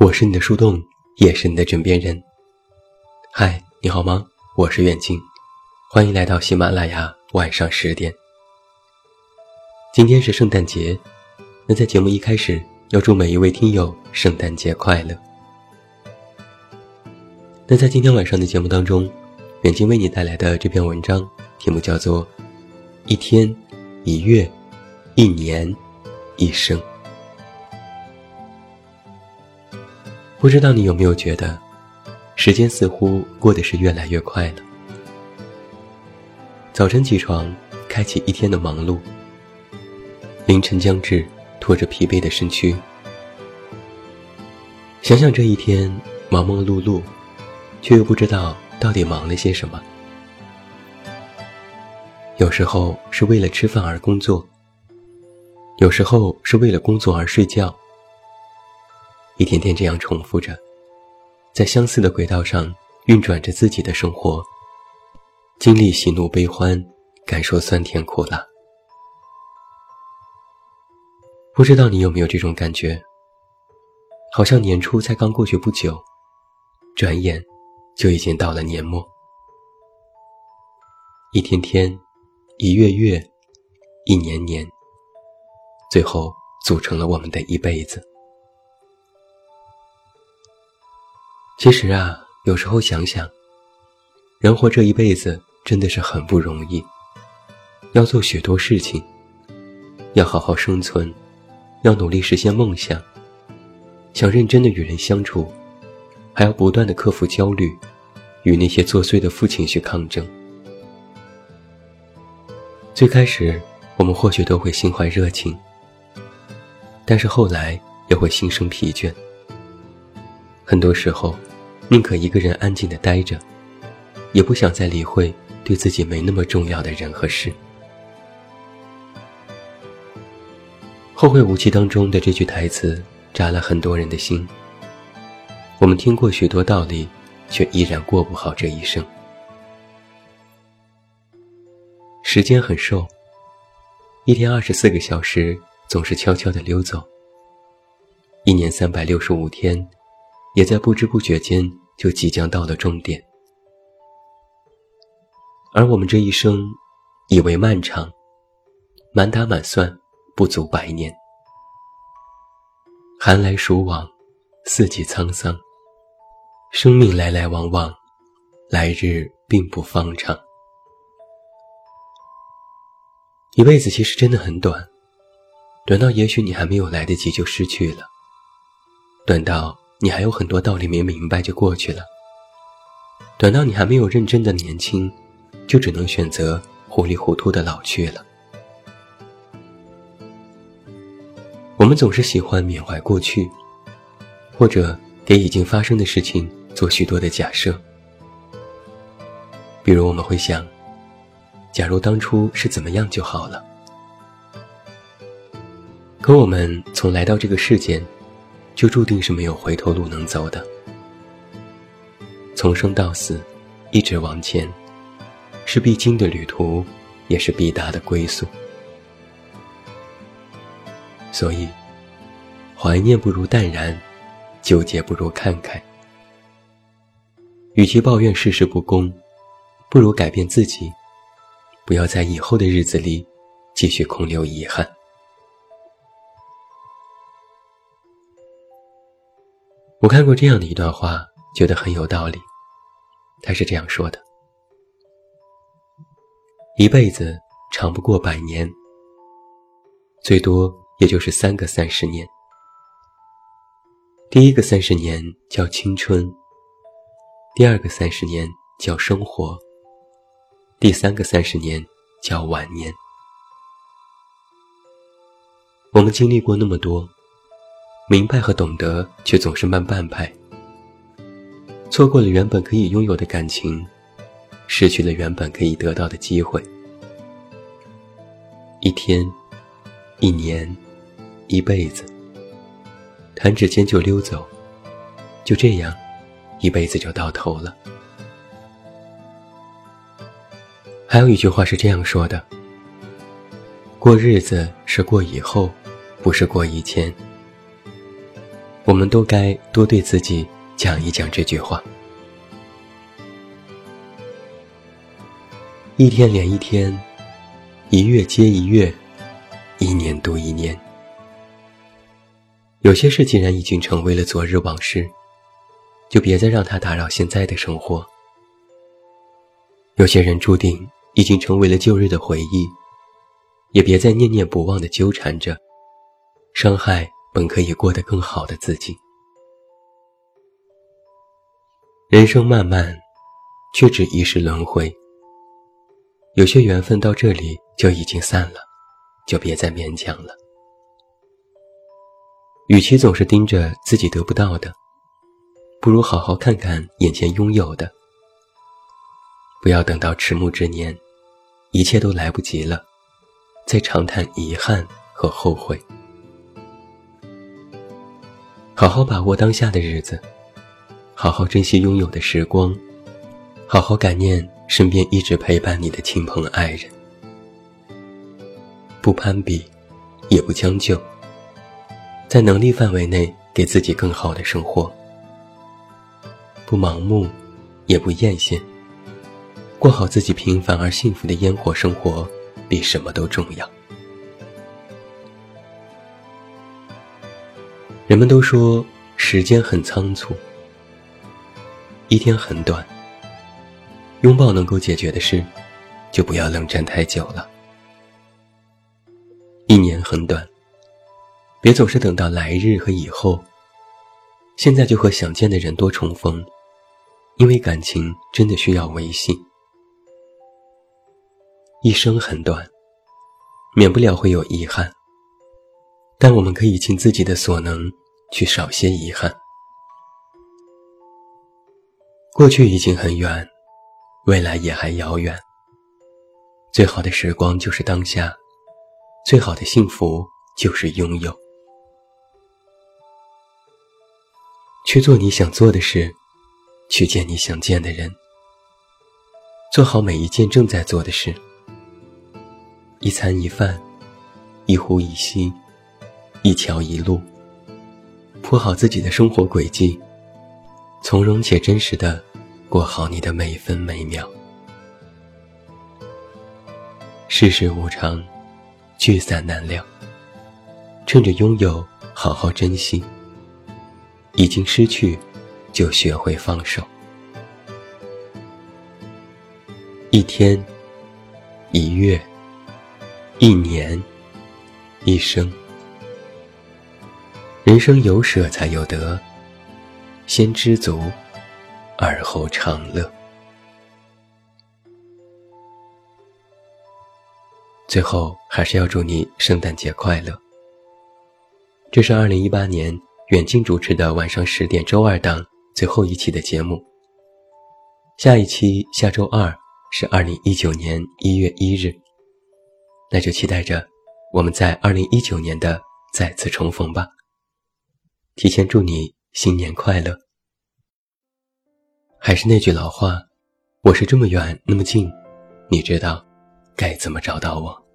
我是你的树洞，也是你的枕边人。嗨，你好吗？我是远近，欢迎来到喜马拉雅晚上十点。今天是圣诞节，那在节目一开始要祝每一位听友圣诞节快乐。那在今天晚上的节目当中，远近为你带来的这篇文章题目叫做《一天一月一年一生》。不知道你有没有觉得，时间似乎过得是越来越快了。早晨起床，开启一天的忙碌；凌晨将至，拖着疲惫的身躯。想想这一天忙忙碌碌，却又不知道到底忙了些什么。有时候是为了吃饭而工作，有时候是为了工作而睡觉。一天天这样重复着，在相似的轨道上运转着自己的生活，经历喜怒悲欢，感受酸甜苦辣。不知道你有没有这种感觉？好像年初才刚过去不久，转眼就已经到了年末。一天天，一月月，一年年，最后组成了我们的一辈子。其实啊，有时候想想，人活这一辈子真的是很不容易，要做许多事情，要好好生存，要努力实现梦想，想认真的与人相处，还要不断的克服焦虑，与那些作祟的负情绪抗争。最开始，我们或许都会心怀热情，但是后来也会心生疲倦。很多时候。宁可一个人安静的待着，也不想再理会对自己没那么重要的人和事。《后会无期》当中的这句台词扎了很多人的心。我们听过许多道理，却依然过不好这一生。时间很瘦，一天二十四个小时总是悄悄的溜走，一年三百六十五天。也在不知不觉间就即将到了终点，而我们这一生以为漫长，满打满算不足百年。寒来暑往，四季沧桑，生命来来往往，来日并不方长。一辈子其实真的很短，短到也许你还没有来得及就失去了，短到。你还有很多道理没明白就过去了。短到你还没有认真的年轻，就只能选择糊里糊涂的老去了。我们总是喜欢缅怀过去，或者给已经发生的事情做许多的假设。比如我们会想，假如当初是怎么样就好了。可我们从来到这个世间。就注定是没有回头路能走的。从生到死，一直往前，是必经的旅途，也是必达的归宿。所以，怀念不如淡然，纠结不如看开。与其抱怨世事不公，不如改变自己，不要在以后的日子里继续空留遗憾。我看过这样的一段话，觉得很有道理。他是这样说的：“一辈子长不过百年，最多也就是三个三十年。第一个三十年叫青春，第二个三十年叫生活，第三个三十年叫晚年。我们经历过那么多。”明白和懂得，却总是慢半拍。错过了原本可以拥有的感情，失去了原本可以得到的机会。一天，一年，一辈子，弹指间就溜走，就这样，一辈子就到头了。还有一句话是这样说的：过日子是过以后，不是过以前。我们都该多对自己讲一讲这句话。一天连一天，一月接一月，一年度一年。有些事既然已经成为了昨日往事，就别再让它打扰现在的生活。有些人注定已经成为了旧日的回忆，也别再念念不忘的纠缠着，伤害本可以过得更好的自己。人生漫漫，却只一世轮回。有些缘分到这里就已经散了，就别再勉强了。与其总是盯着自己得不到的，不如好好看看眼前拥有的。不要等到迟暮之年，一切都来不及了，再长叹遗憾和后悔。好好把握当下的日子，好好珍惜拥有的时光，好好感念。身边一直陪伴你的亲朋爱人，不攀比，也不将就，在能力范围内给自己更好的生活，不盲目，也不艳羡，过好自己平凡而幸福的烟火生活，比什么都重要。人们都说时间很仓促，一天很短。拥抱能够解决的事，就不要冷战太久了。一年很短，别总是等到来日和以后。现在就和想见的人多重逢，因为感情真的需要维系。一生很短，免不了会有遗憾，但我们可以尽自己的所能去少些遗憾。过去已经很远。未来也还遥远。最好的时光就是当下，最好的幸福就是拥有。去做你想做的事，去见你想见的人，做好每一件正在做的事。一餐一饭，一呼一吸，一桥一路，铺好自己的生活轨迹，从容且真实的。过好你的每分每秒。世事无常，聚散难料。趁着拥有，好好珍惜；已经失去，就学会放手。一天，一月，一年，一生。人生有舍才有得，先知足。而后长乐。最后，还是要祝你圣诞节快乐。这是二零一八年远近主持的晚上十点周二档最后一期的节目。下一期下周二是二零一九年一月一日，那就期待着我们在二零一九年的再次重逢吧。提前祝你新年快乐。还是那句老话，我是这么远那么近，你知道该怎么找到我？